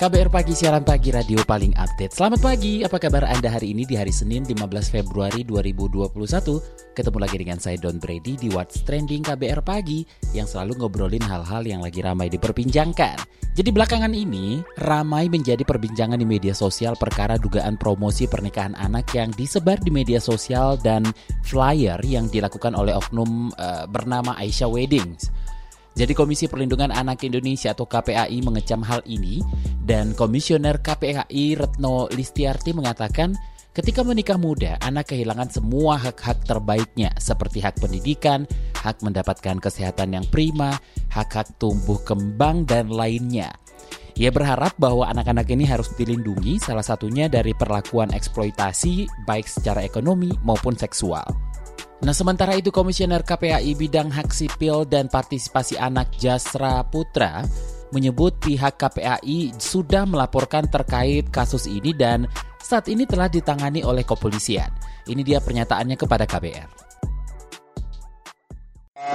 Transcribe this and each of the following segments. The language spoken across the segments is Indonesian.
KBR Pagi, siaran pagi radio paling update. Selamat pagi, apa kabar Anda hari ini di hari Senin 15 Februari 2021? Ketemu lagi dengan saya Don Brady di What's Trending KBR Pagi yang selalu ngobrolin hal-hal yang lagi ramai diperbincangkan. Jadi belakangan ini, ramai menjadi perbincangan di media sosial perkara dugaan promosi pernikahan anak yang disebar di media sosial dan flyer yang dilakukan oleh oknum uh, bernama Aisyah Weddings. Jadi Komisi Perlindungan Anak Indonesia atau KPAI mengecam hal ini dan Komisioner KPAI Retno Listiarti mengatakan ketika menikah muda anak kehilangan semua hak-hak terbaiknya seperti hak pendidikan, hak mendapatkan kesehatan yang prima, hak-hak tumbuh kembang dan lainnya. Ia berharap bahwa anak-anak ini harus dilindungi salah satunya dari perlakuan eksploitasi baik secara ekonomi maupun seksual. Nah sementara itu Komisioner KPAI Bidang Hak Sipil dan Partisipasi Anak Jasra Putra menyebut pihak KPAI sudah melaporkan terkait kasus ini dan saat ini telah ditangani oleh kepolisian. Ini dia pernyataannya kepada KBR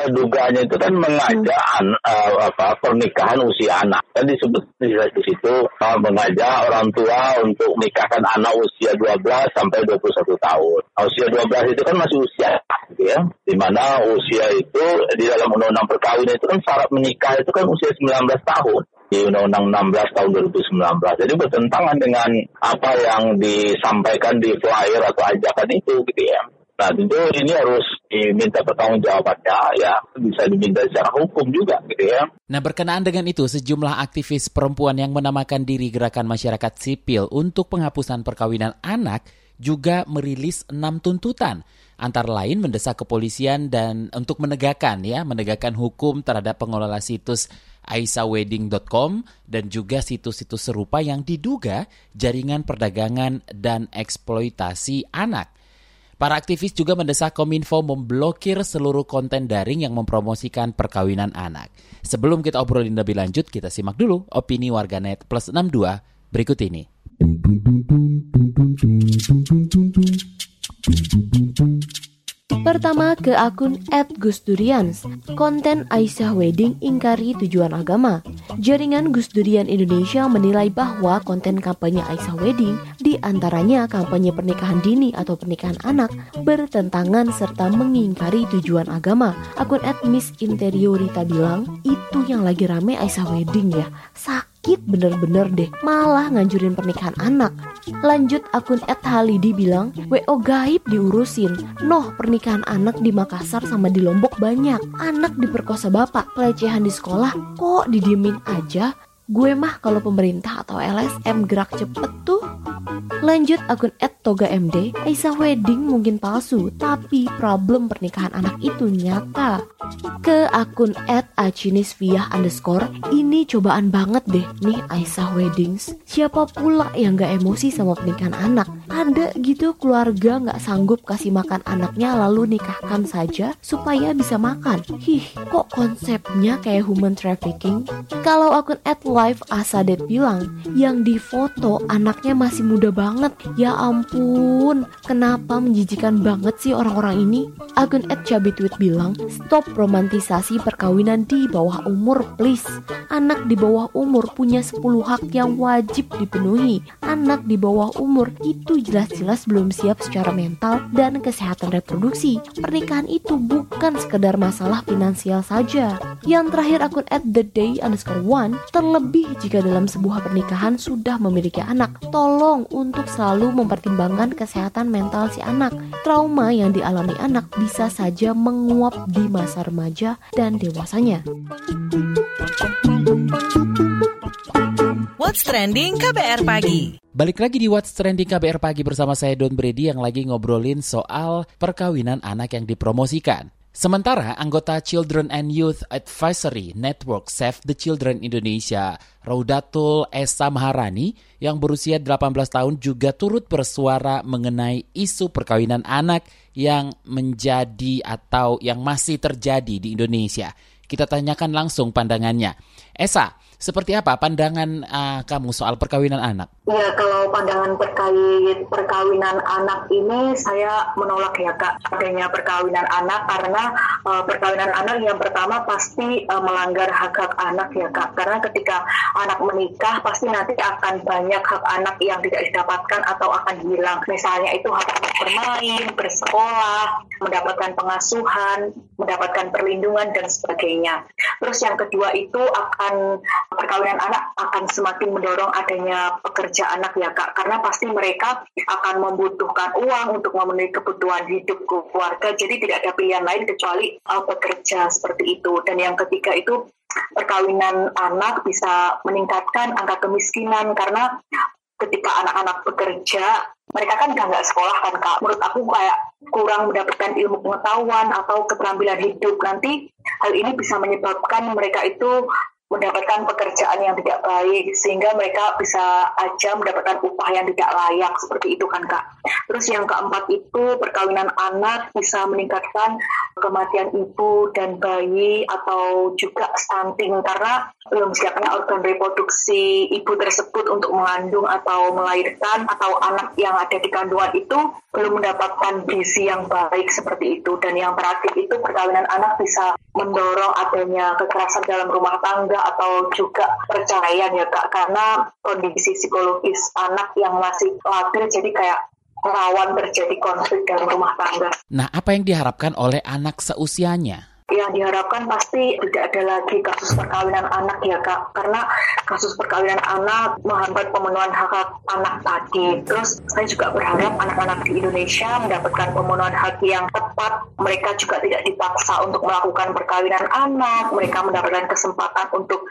dugaannya itu kan mengajak an, uh, apa pernikahan usia anak. Dan disebut di situ uh, mengajak orang tua untuk menikahkan anak usia 12 sampai 21 tahun. Nah, usia 12 itu kan masih usia gitu ya. Di mana usia itu di dalam undang-undang perkawinan itu kan syarat menikah itu kan usia 19 tahun di Undang-Undang 16 tahun 2019. Jadi bertentangan dengan apa yang disampaikan di flyer atau ajakan itu gitu ya. Nah tentu ini harus diminta pertanggungjawabannya ya, bisa diminta secara hukum juga gitu ya. Nah berkenaan dengan itu, sejumlah aktivis perempuan yang menamakan diri Gerakan Masyarakat Sipil untuk penghapusan perkawinan anak juga merilis enam tuntutan antara lain mendesak kepolisian dan untuk menegakkan ya menegakkan hukum terhadap pengelola situs aisawedding.com dan juga situs-situs serupa yang diduga jaringan perdagangan dan eksploitasi anak. Para aktivis juga mendesak Kominfo memblokir seluruh konten daring yang mempromosikan perkawinan anak. Sebelum kita obrolin lebih lanjut, kita simak dulu opini warganet plus 62 berikut ini. Pertama ke akun @gusdurians. Konten Aisyah Wedding ingkari tujuan agama. Jaringan Gus Durian Indonesia menilai bahwa konten kampanye Aisyah Wedding di antaranya kampanye pernikahan dini atau pernikahan anak bertentangan serta mengingkari tujuan agama. Akun @misinteriorita bilang, "Itu yang lagi rame Aisyah Wedding ya." Sak sakit bener-bener deh. Malah nganjurin pernikahan anak. Lanjut akun Ed Halidi bilang WO gaib diurusin. Noh pernikahan anak di Makassar sama di Lombok banyak. Anak diperkosa bapak Pelecehan di sekolah. Kok didiemin aja? Gue mah kalau pemerintah atau LSM gerak cepet tuh. Lanjut akun @toga_md, Aisyah wedding mungkin palsu, tapi problem pernikahan anak itu nyata. Ke akun @acinisvia underscore, ini cobaan banget deh nih Aisyah weddings. Siapa pula yang gak emosi sama pernikahan anak? Ada gitu keluarga gak sanggup kasih makan anaknya lalu nikahkan saja supaya bisa makan. Hih, kok konsepnya kayak human trafficking? Kalau akun Live Asadet bilang yang difoto anaknya masih muda banget. Ya ampun, kenapa menjijikan banget sih orang-orang ini? Akun @cabitweet bilang, stop romantisasi perkawinan di bawah umur please. Anak di bawah umur punya 10 hak yang wajib dipenuhi. Anak di bawah umur itu jelas-jelas belum siap secara mental dan kesehatan reproduksi. Pernikahan itu bukan sekedar masalah finansial saja. Yang terakhir akun at the day underscore one terlebih jika dalam sebuah pernikahan sudah memiliki anak, tolong untuk selalu mempertimbangkan kesehatan mental si anak. Trauma yang dialami anak bisa saja menguap di masa remaja dan dewasanya. What's Trending KBR Pagi Balik lagi di What's Trending KBR Pagi bersama saya Don Brady yang lagi ngobrolin soal perkawinan anak yang dipromosikan. Sementara anggota Children and Youth Advisory Network Save the Children Indonesia, Raudatul Esa Maharani, yang berusia 18 tahun juga turut bersuara mengenai isu perkawinan anak yang menjadi atau yang masih terjadi di Indonesia. Kita tanyakan langsung pandangannya. Esa, seperti apa pandangan uh, kamu soal perkawinan anak? Ya, kalau pandangan terkait perkawinan anak ini saya menolak ya Kak adanya perkawinan anak karena uh, perkawinan anak yang pertama pasti uh, melanggar hak-hak anak ya Kak. Karena ketika anak menikah pasti nanti akan banyak hak anak yang tidak didapatkan atau akan hilang. Misalnya itu hak anak bermain, bersekolah, mendapatkan pengasuhan, mendapatkan perlindungan dan sebagainya. Terus yang kedua itu akan perkawinan anak akan semakin mendorong adanya pekerja anak ya kak. Karena pasti mereka akan membutuhkan uang untuk memenuhi kebutuhan hidup keluarga. Jadi tidak ada pilihan lain kecuali uh, bekerja seperti itu. Dan yang ketiga itu perkawinan anak bisa meningkatkan angka kemiskinan. Karena ketika anak-anak bekerja mereka kan udah nggak sekolah kan kak. Menurut aku kayak kurang mendapatkan ilmu pengetahuan atau keterampilan hidup. Nanti hal ini bisa menyebabkan mereka itu mendapatkan pekerjaan yang tidak baik sehingga mereka bisa aja mendapatkan upah yang tidak layak seperti itu kan kak. Terus yang keempat itu perkawinan anak bisa meningkatkan kematian ibu dan bayi atau juga stunting karena belum siapnya organ reproduksi ibu tersebut untuk mengandung atau melahirkan atau anak yang ada di kandungan itu belum mendapatkan gizi yang baik seperti itu dan yang terakhir itu perkawinan anak bisa mendorong adanya kekerasan dalam rumah tangga atau juga perceraian ya kak karena kondisi psikologis anak yang masih labil jadi kayak rawan terjadi konflik dalam rumah tangga. Nah, apa yang diharapkan oleh anak seusianya? Yang diharapkan pasti tidak ada lagi kasus perkawinan anak ya kak. Karena kasus perkawinan anak menghambat pemenuhan hak, hak anak tadi. Terus saya juga berharap anak-anak di Indonesia mendapatkan pemenuhan hak yang tepat. Mereka juga tidak dipaksa untuk melakukan perkawinan anak. Mereka mendapatkan kesempatan untuk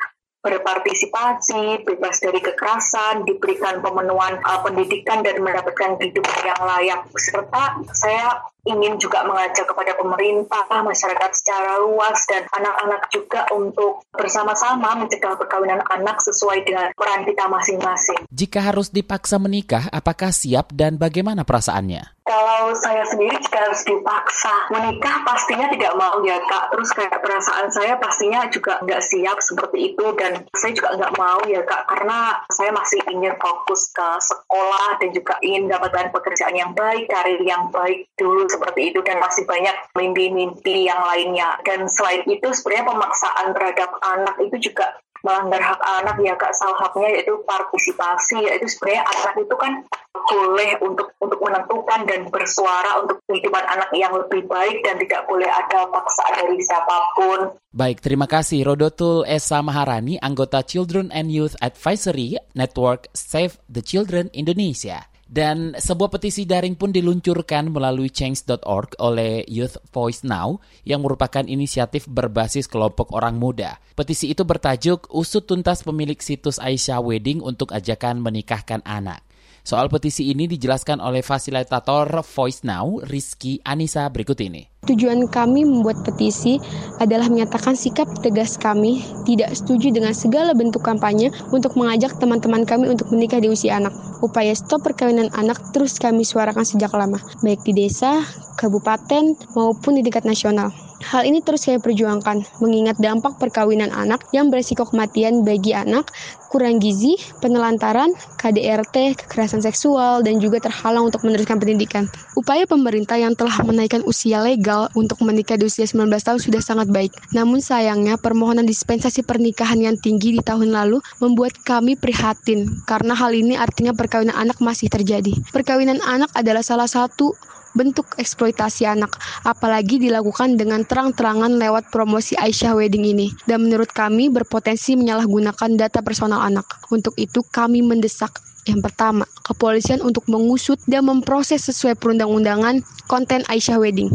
berpartisipasi, bebas dari kekerasan, diberikan pemenuhan uh, pendidikan dan mendapatkan hidup yang layak. Serta saya ingin juga mengajak kepada pemerintah, masyarakat secara luas, dan anak-anak juga untuk bersama-sama mencegah perkawinan anak sesuai dengan peran kita masing-masing. Jika harus dipaksa menikah, apakah siap dan bagaimana perasaannya? Kalau saya sendiri jika harus dipaksa menikah pastinya tidak mau ya kak. Terus kayak perasaan saya pastinya juga nggak siap seperti itu dan saya juga nggak mau ya kak karena saya masih ingin fokus ke sekolah dan juga ingin mendapatkan pekerjaan yang baik, karir yang baik dulu seperti itu dan masih banyak mimpi-mimpi yang lainnya. Dan selain itu sebenarnya pemaksaan terhadap anak itu juga melanggar hak anak ya kak salah satunya yaitu partisipasi yaitu sebenarnya anak itu kan boleh untuk untuk menentukan dan bersuara untuk kehidupan anak yang lebih baik dan tidak boleh ada paksaan dari siapa pun. Baik, terima kasih Rodotul Esa Maharani, anggota Children and Youth Advisory Network Save the Children Indonesia. Dan sebuah petisi daring pun diluncurkan melalui change.org oleh Youth Voice Now yang merupakan inisiatif berbasis kelompok orang muda. Petisi itu bertajuk Usut Tuntas Pemilik Situs Aisyah Wedding untuk Ajakan Menikahkan Anak. Soal petisi ini dijelaskan oleh fasilitator Voice Now, Rizky Anissa berikut ini. Tujuan kami membuat petisi adalah menyatakan sikap tegas kami tidak setuju dengan segala bentuk kampanye untuk mengajak teman-teman kami untuk menikah di usia anak. Upaya stop perkawinan anak terus kami suarakan sejak lama, baik di desa, kabupaten, maupun di tingkat nasional. Hal ini terus saya perjuangkan, mengingat dampak perkawinan anak yang beresiko kematian bagi anak, kurang gizi, penelantaran, KDRT, kekerasan seksual, dan juga terhalang untuk meneruskan pendidikan. Upaya pemerintah yang telah menaikkan usia legal untuk menikah di usia 19 tahun sudah sangat baik. Namun sayangnya permohonan dispensasi pernikahan yang tinggi di tahun lalu membuat kami prihatin karena hal ini artinya perkawinan anak masih terjadi. Perkawinan anak adalah salah satu bentuk eksploitasi anak, apalagi dilakukan dengan terang-terangan lewat promosi Aisyah Wedding ini. Dan menurut kami berpotensi menyalahgunakan data personal anak. Untuk itu kami mendesak yang pertama, kepolisian untuk mengusut dan memproses sesuai perundang-undangan konten Aisyah Wedding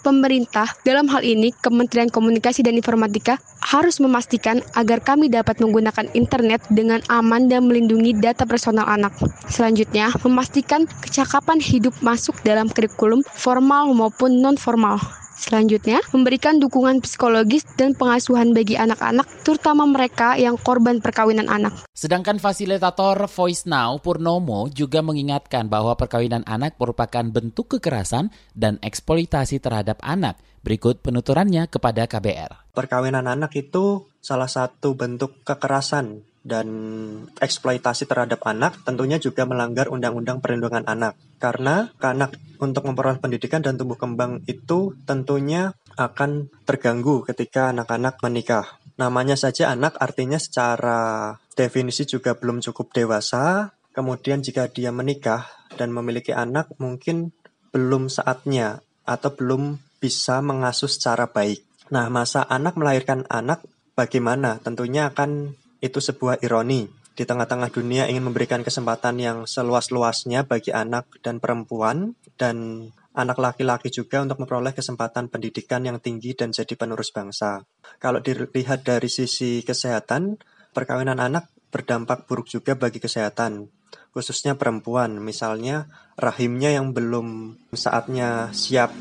pemerintah, dalam hal ini Kementerian Komunikasi dan Informatika, harus memastikan agar kami dapat menggunakan internet dengan aman dan melindungi data personal anak. Selanjutnya, memastikan kecakapan hidup masuk dalam kurikulum formal maupun non-formal Selanjutnya, memberikan dukungan psikologis dan pengasuhan bagi anak-anak, terutama mereka yang korban perkawinan anak. Sedangkan fasilitator Voice Now Purnomo juga mengingatkan bahwa perkawinan anak merupakan bentuk kekerasan dan eksploitasi terhadap anak. Berikut penuturannya kepada KBR. Perkawinan anak itu salah satu bentuk kekerasan dan eksploitasi terhadap anak tentunya juga melanggar Undang-Undang Perlindungan Anak. Karena anak untuk memperoleh pendidikan dan tumbuh kembang itu tentunya akan terganggu ketika anak-anak menikah. Namanya saja anak artinya secara definisi juga belum cukup dewasa. Kemudian jika dia menikah dan memiliki anak mungkin belum saatnya atau belum bisa mengasuh secara baik. Nah, masa anak melahirkan anak bagaimana? Tentunya akan itu sebuah ironi. Di tengah-tengah dunia ingin memberikan kesempatan yang seluas-luasnya bagi anak dan perempuan dan anak laki-laki juga untuk memperoleh kesempatan pendidikan yang tinggi dan jadi penerus bangsa. Kalau dilihat dari sisi kesehatan, perkawinan anak berdampak buruk juga bagi kesehatan, khususnya perempuan. Misalnya rahimnya yang belum saatnya siap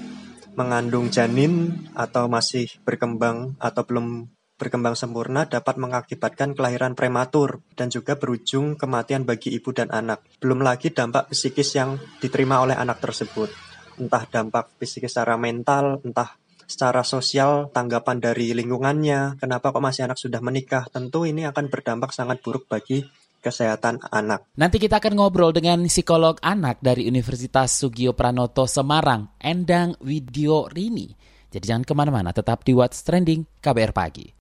mengandung janin atau masih berkembang atau belum berkembang sempurna dapat mengakibatkan kelahiran prematur dan juga berujung kematian bagi ibu dan anak. Belum lagi dampak psikis yang diterima oleh anak tersebut. Entah dampak psikis secara mental, entah secara sosial, tanggapan dari lingkungannya, kenapa kok masih anak sudah menikah, tentu ini akan berdampak sangat buruk bagi kesehatan anak. Nanti kita akan ngobrol dengan psikolog anak dari Universitas Sugio Pranoto Semarang, Endang Widyo Rini. Jadi jangan ke mana-mana, tetap di What's Trending KBR Pagi.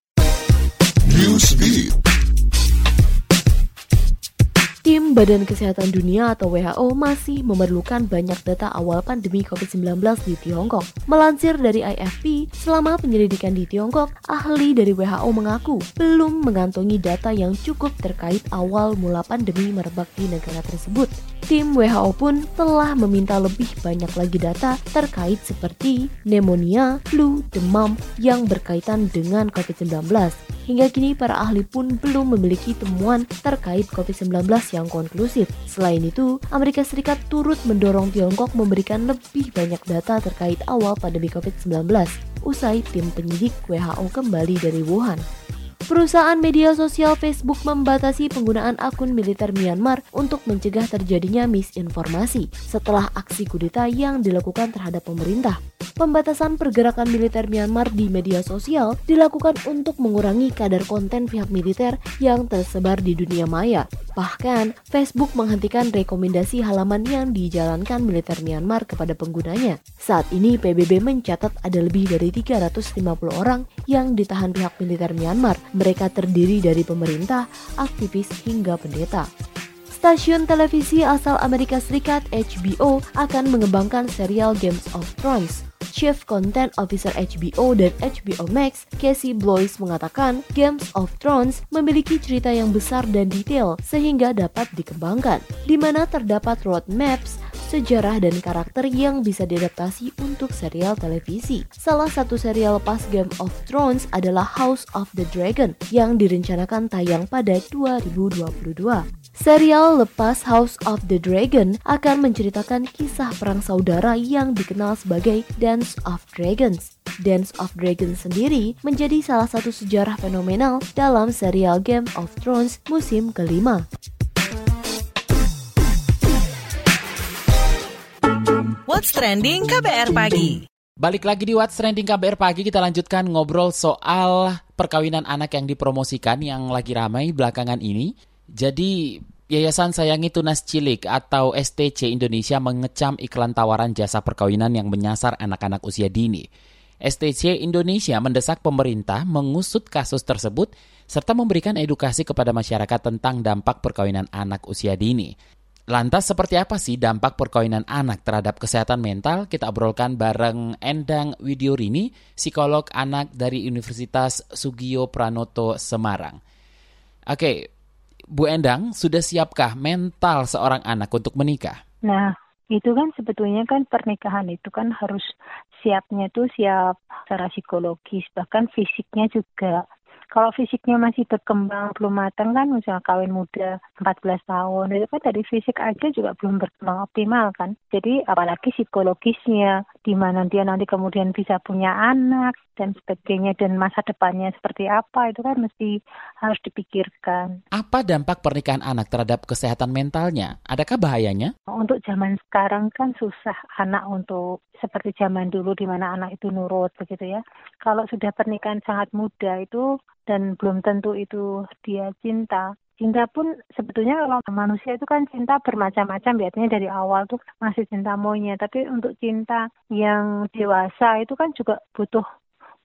Tim Badan Kesehatan Dunia atau WHO masih memerlukan banyak data awal pandemi COVID-19 di Tiongkok. Melansir dari IFP, selama penyelidikan di Tiongkok, ahli dari WHO mengaku belum mengantongi data yang cukup terkait awal mula pandemi merebak di negara tersebut. Tim WHO pun telah meminta lebih banyak lagi data terkait seperti pneumonia, flu, demam yang berkaitan dengan COVID-19. Hingga kini para ahli pun belum memiliki temuan terkait COVID-19 yang konklusif. Selain itu, Amerika Serikat turut mendorong Tiongkok memberikan lebih banyak data terkait awal pandemi COVID-19 usai tim penyidik WHO kembali dari Wuhan. Perusahaan media sosial Facebook membatasi penggunaan akun militer Myanmar untuk mencegah terjadinya misinformasi setelah aksi kudeta yang dilakukan terhadap pemerintah. Pembatasan pergerakan militer Myanmar di media sosial dilakukan untuk mengurangi kadar konten pihak militer yang tersebar di dunia maya. Bahkan, Facebook menghentikan rekomendasi halaman yang dijalankan militer Myanmar kepada penggunanya. Saat ini PBB mencatat ada lebih dari 350 orang yang ditahan pihak militer Myanmar. Mereka terdiri dari pemerintah, aktivis hingga pendeta. Stasiun televisi asal Amerika Serikat HBO akan mengembangkan serial Games of Thrones. Chief Content Officer HBO dan HBO Max, Casey Bloys mengatakan Games of Thrones memiliki cerita yang besar dan detail sehingga dapat dikembangkan, di mana terdapat roadmaps, sejarah dan karakter yang bisa diadaptasi untuk serial televisi. Salah satu serial pas Game of Thrones adalah House of the Dragon yang direncanakan tayang pada 2022. Serial lepas House of the Dragon akan menceritakan kisah perang saudara yang dikenal sebagai Dance of Dragons. Dance of Dragons sendiri menjadi salah satu sejarah fenomenal dalam serial Game of Thrones musim kelima. What's Trending KBR Pagi. Balik lagi di What's Trending KBR Pagi, kita lanjutkan ngobrol soal perkawinan anak yang dipromosikan yang lagi ramai belakangan ini. Jadi Yayasan Sayangi Tunas Cilik atau STC Indonesia mengecam iklan tawaran jasa perkawinan yang menyasar anak-anak usia dini. STC Indonesia mendesak pemerintah mengusut kasus tersebut serta memberikan edukasi kepada masyarakat tentang dampak perkawinan anak usia dini. Lantas seperti apa sih dampak perkawinan anak terhadap kesehatan mental? Kita obrolkan bareng Endang Widyorini, psikolog anak dari Universitas Sugio Pranoto Semarang. Oke, Bu Endang, sudah siapkah mental seorang anak untuk menikah? Nah, itu kan sebetulnya kan pernikahan itu kan harus siapnya tuh siap secara psikologis, bahkan fisiknya juga. Kalau fisiknya masih berkembang belum matang kan misalnya kawin muda 14 tahun itu kan dari fisik aja juga belum berkembang optimal kan. Jadi apalagi psikologisnya di mana dia nanti kemudian bisa punya anak dan sebagainya dan masa depannya seperti apa itu kan mesti harus dipikirkan. Apa dampak pernikahan anak terhadap kesehatan mentalnya? Adakah bahayanya? Untuk zaman sekarang kan susah anak untuk seperti zaman dulu di mana anak itu nurut begitu ya. Kalau sudah pernikahan sangat muda itu dan belum tentu itu dia cinta, cinta pun sebetulnya kalau manusia itu kan cinta bermacam-macam biasanya dari awal tuh masih cinta maunya tapi untuk cinta yang dewasa itu kan juga butuh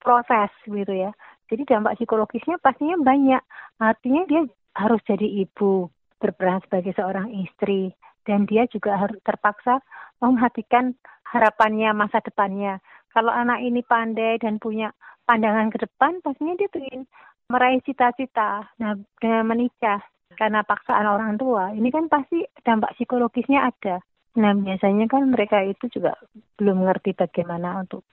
proses gitu ya. Jadi dampak psikologisnya pastinya banyak. Artinya dia harus jadi ibu berperan sebagai seorang istri. Dan dia juga harus terpaksa memperhatikan harapannya masa depannya. Kalau anak ini pandai dan punya pandangan ke depan pastinya dia ingin meraih cita-cita. Nah, dengan menikah karena paksaan orang tua, ini kan pasti dampak psikologisnya ada. Nah, biasanya kan mereka itu juga belum mengerti bagaimana untuk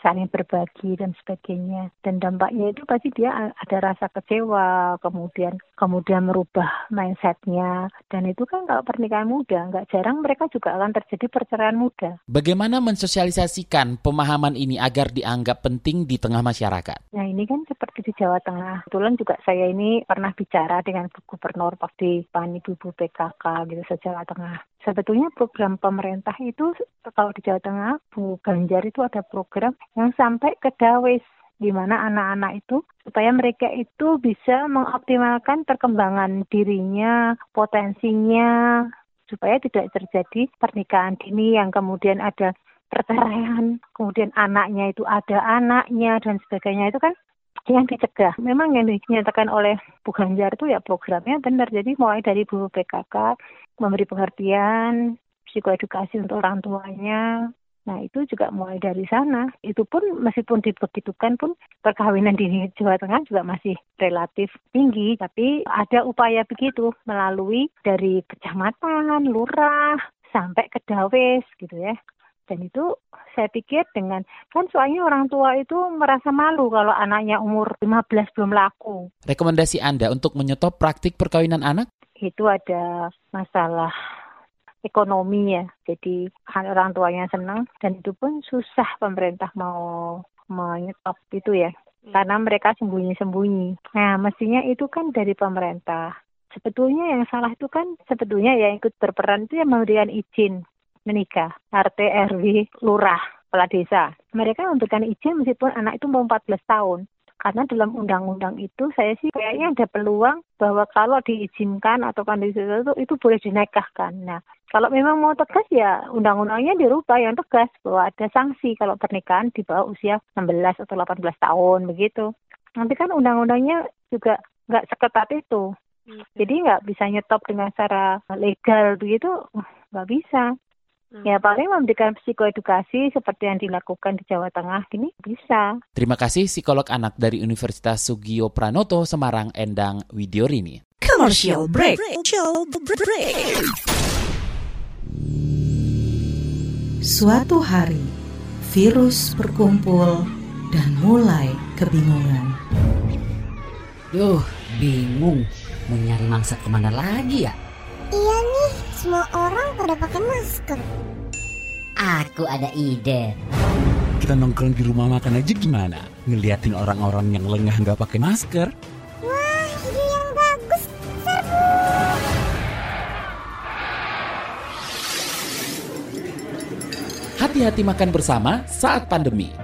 saling berbagi dan sebagainya. Dan dampaknya itu pasti dia ada rasa kecewa, kemudian kemudian merubah mindsetnya. Dan itu kan kalau pernikahan muda, nggak jarang mereka juga akan terjadi perceraian muda. Bagaimana mensosialisasikan pemahaman ini agar dianggap penting di tengah masyarakat? Nah ini kan seperti di Jawa Tengah. Kebetulan juga saya ini pernah bicara dengan gubernur waktu Pani Ibu PKK gitu se Jawa Tengah sebetulnya program pemerintah itu kalau di Jawa Tengah Bu Ganjar itu ada program yang sampai ke dawes di mana anak-anak itu supaya mereka itu bisa mengoptimalkan perkembangan dirinya, potensinya supaya tidak terjadi pernikahan dini yang kemudian ada perceraian, kemudian anaknya itu ada anaknya dan sebagainya itu kan yang dicegah. Memang yang dinyatakan oleh Bu Ganjar itu ya programnya benar. Jadi mulai dari Bu PKK memberi pengertian, psikoedukasi untuk orang tuanya. Nah itu juga mulai dari sana. Itu pun meskipun dibegitukan pun perkawinan di Jawa Tengah juga masih relatif tinggi. Tapi ada upaya begitu melalui dari kecamatan, lurah, sampai ke dawes gitu ya. Dan itu saya pikir dengan kan soalnya orang tua itu merasa malu kalau anaknya umur 15 belum laku. Rekomendasi Anda untuk menyetop praktik perkawinan anak? Itu ada masalah ekonomi ya. Jadi orang tuanya senang dan itu pun susah pemerintah mau menyetop itu ya. Karena mereka sembunyi-sembunyi. Nah, mestinya itu kan dari pemerintah. Sebetulnya yang salah itu kan sebetulnya yang ikut berperan itu yang memberikan izin menikah, RT, RW, lurah, kepala desa. Mereka memberikan izin meskipun anak itu mau 14 tahun. Karena dalam undang-undang itu saya sih kayaknya ada peluang bahwa kalau diizinkan atau kondisi itu, itu boleh dinikahkan. Nah, kalau memang mau tegas ya undang-undangnya dirubah yang tegas bahwa ada sanksi kalau pernikahan di bawah usia 16 atau 18 tahun begitu. Nanti kan undang-undangnya juga nggak seketat itu. Jadi nggak bisa nyetop dengan cara legal begitu, nggak bisa. Ya paling memberikan psikoedukasi seperti yang dilakukan di Jawa Tengah ini bisa. Terima kasih psikolog anak dari Universitas Sugio Pranoto Semarang Endang Widiorini. Commercial break. Commercial break. Suatu hari, virus berkumpul dan mulai kebingungan. Duh, bingung. Mau nyari mangsa ke mana lagi ya? Iya nih, semua orang pada pakai masker. Aku ada ide. Kita nongkrong di rumah makan aja gimana? Ngeliatin orang-orang yang lengah nggak pakai masker. Wah, ide yang bagus. Hati-hati makan bersama saat pandemi.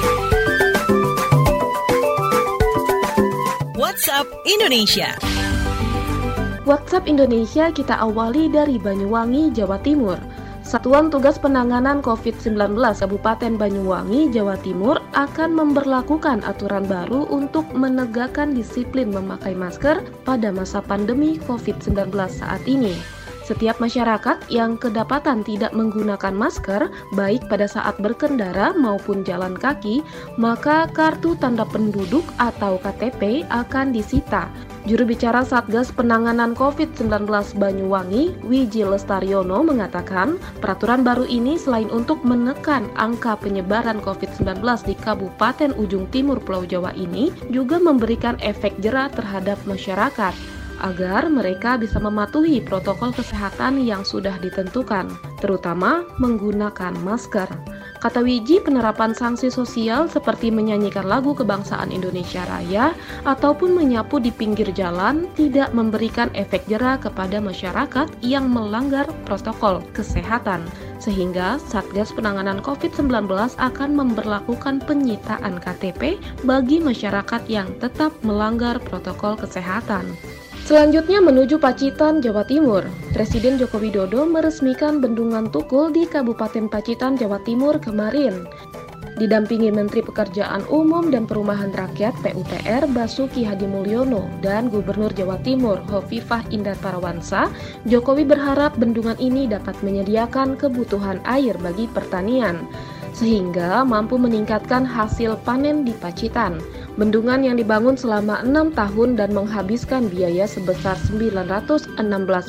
WhatsApp Indonesia. WhatsApp Indonesia kita awali dari Banyuwangi, Jawa Timur. Satuan Tugas Penanganan COVID-19 Kabupaten Banyuwangi, Jawa Timur akan memberlakukan aturan baru untuk menegakkan disiplin memakai masker pada masa pandemi COVID-19 saat ini. Setiap masyarakat yang kedapatan tidak menggunakan masker, baik pada saat berkendara maupun jalan kaki, maka kartu tanda penduduk atau KTP akan disita. Juru bicara Satgas Penanganan COVID-19 Banyuwangi, Wiji Lestariono mengatakan, peraturan baru ini selain untuk menekan angka penyebaran COVID-19 di Kabupaten Ujung Timur Pulau Jawa ini, juga memberikan efek jerah terhadap masyarakat agar mereka bisa mematuhi protokol kesehatan yang sudah ditentukan, terutama menggunakan masker. Kata Wiji, penerapan sanksi sosial seperti menyanyikan lagu kebangsaan Indonesia Raya ataupun menyapu di pinggir jalan tidak memberikan efek jerah kepada masyarakat yang melanggar protokol kesehatan. Sehingga Satgas Penanganan COVID-19 akan memperlakukan penyitaan KTP bagi masyarakat yang tetap melanggar protokol kesehatan. Selanjutnya menuju Pacitan, Jawa Timur. Presiden Joko Widodo meresmikan bendungan Tukul di Kabupaten Pacitan, Jawa Timur kemarin. Didampingi Menteri Pekerjaan Umum dan Perumahan Rakyat PUPR Basuki Hadi Mulyono dan Gubernur Jawa Timur Hovifah Indar Parawansa, Jokowi berharap bendungan ini dapat menyediakan kebutuhan air bagi pertanian sehingga mampu meningkatkan hasil panen di Pacitan. Bendungan yang dibangun selama enam tahun dan menghabiskan biaya sebesar 916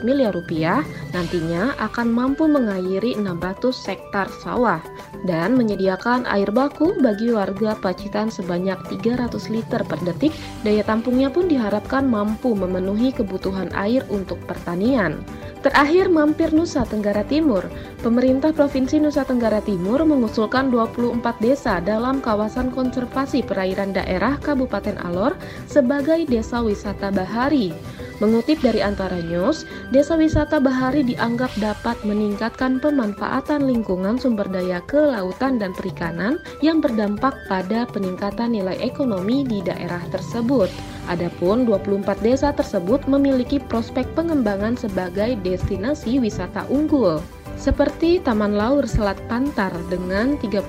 miliar rupiah nantinya akan mampu mengairi 600 hektar sawah dan menyediakan air baku bagi warga Pacitan sebanyak 300 liter per detik. Daya tampungnya pun diharapkan mampu memenuhi kebutuhan air untuk pertanian. Terakhir mampir Nusa Tenggara Timur. Pemerintah Provinsi Nusa Tenggara Timur mengusulkan 24 desa dalam kawasan konservasi perairan daerah Kabupaten Alor sebagai desa wisata bahari. Mengutip dari Antara News, desa wisata bahari dianggap dapat meningkatkan pemanfaatan lingkungan sumber daya kelautan dan perikanan yang berdampak pada peningkatan nilai ekonomi di daerah tersebut. Adapun 24 desa tersebut memiliki prospek pengembangan sebagai destinasi wisata unggul seperti Taman Laur Selat Pantar dengan 34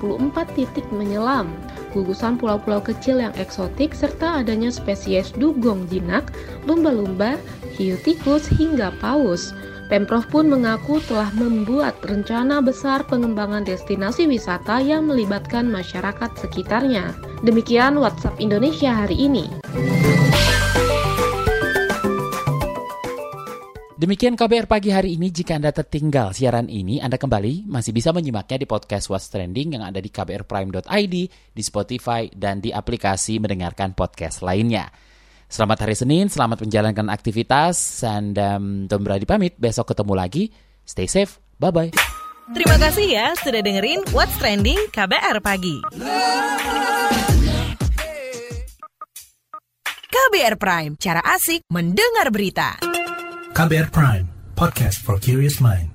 titik menyelam, gugusan pulau-pulau kecil yang eksotik serta adanya spesies dugong jinak, lumba-lumba, hiu tikus hingga paus. Pemprov pun mengaku telah membuat rencana besar pengembangan destinasi wisata yang melibatkan masyarakat sekitarnya. Demikian WhatsApp Indonesia hari ini. Demikian KBR pagi hari ini. Jika Anda tertinggal siaran ini, Anda kembali masih bisa menyimaknya di podcast What's Trending yang ada di kbrprime.id, di Spotify, dan di aplikasi mendengarkan podcast lainnya. Selamat hari Senin, selamat menjalankan aktivitas, dan um, Tom Brady pamit. Besok ketemu lagi. Stay safe, bye-bye. Terima kasih ya sudah dengerin What's Trending KBR Pagi. KBR Prime, cara asik mendengar berita. KBR Prime, podcast for curious mind.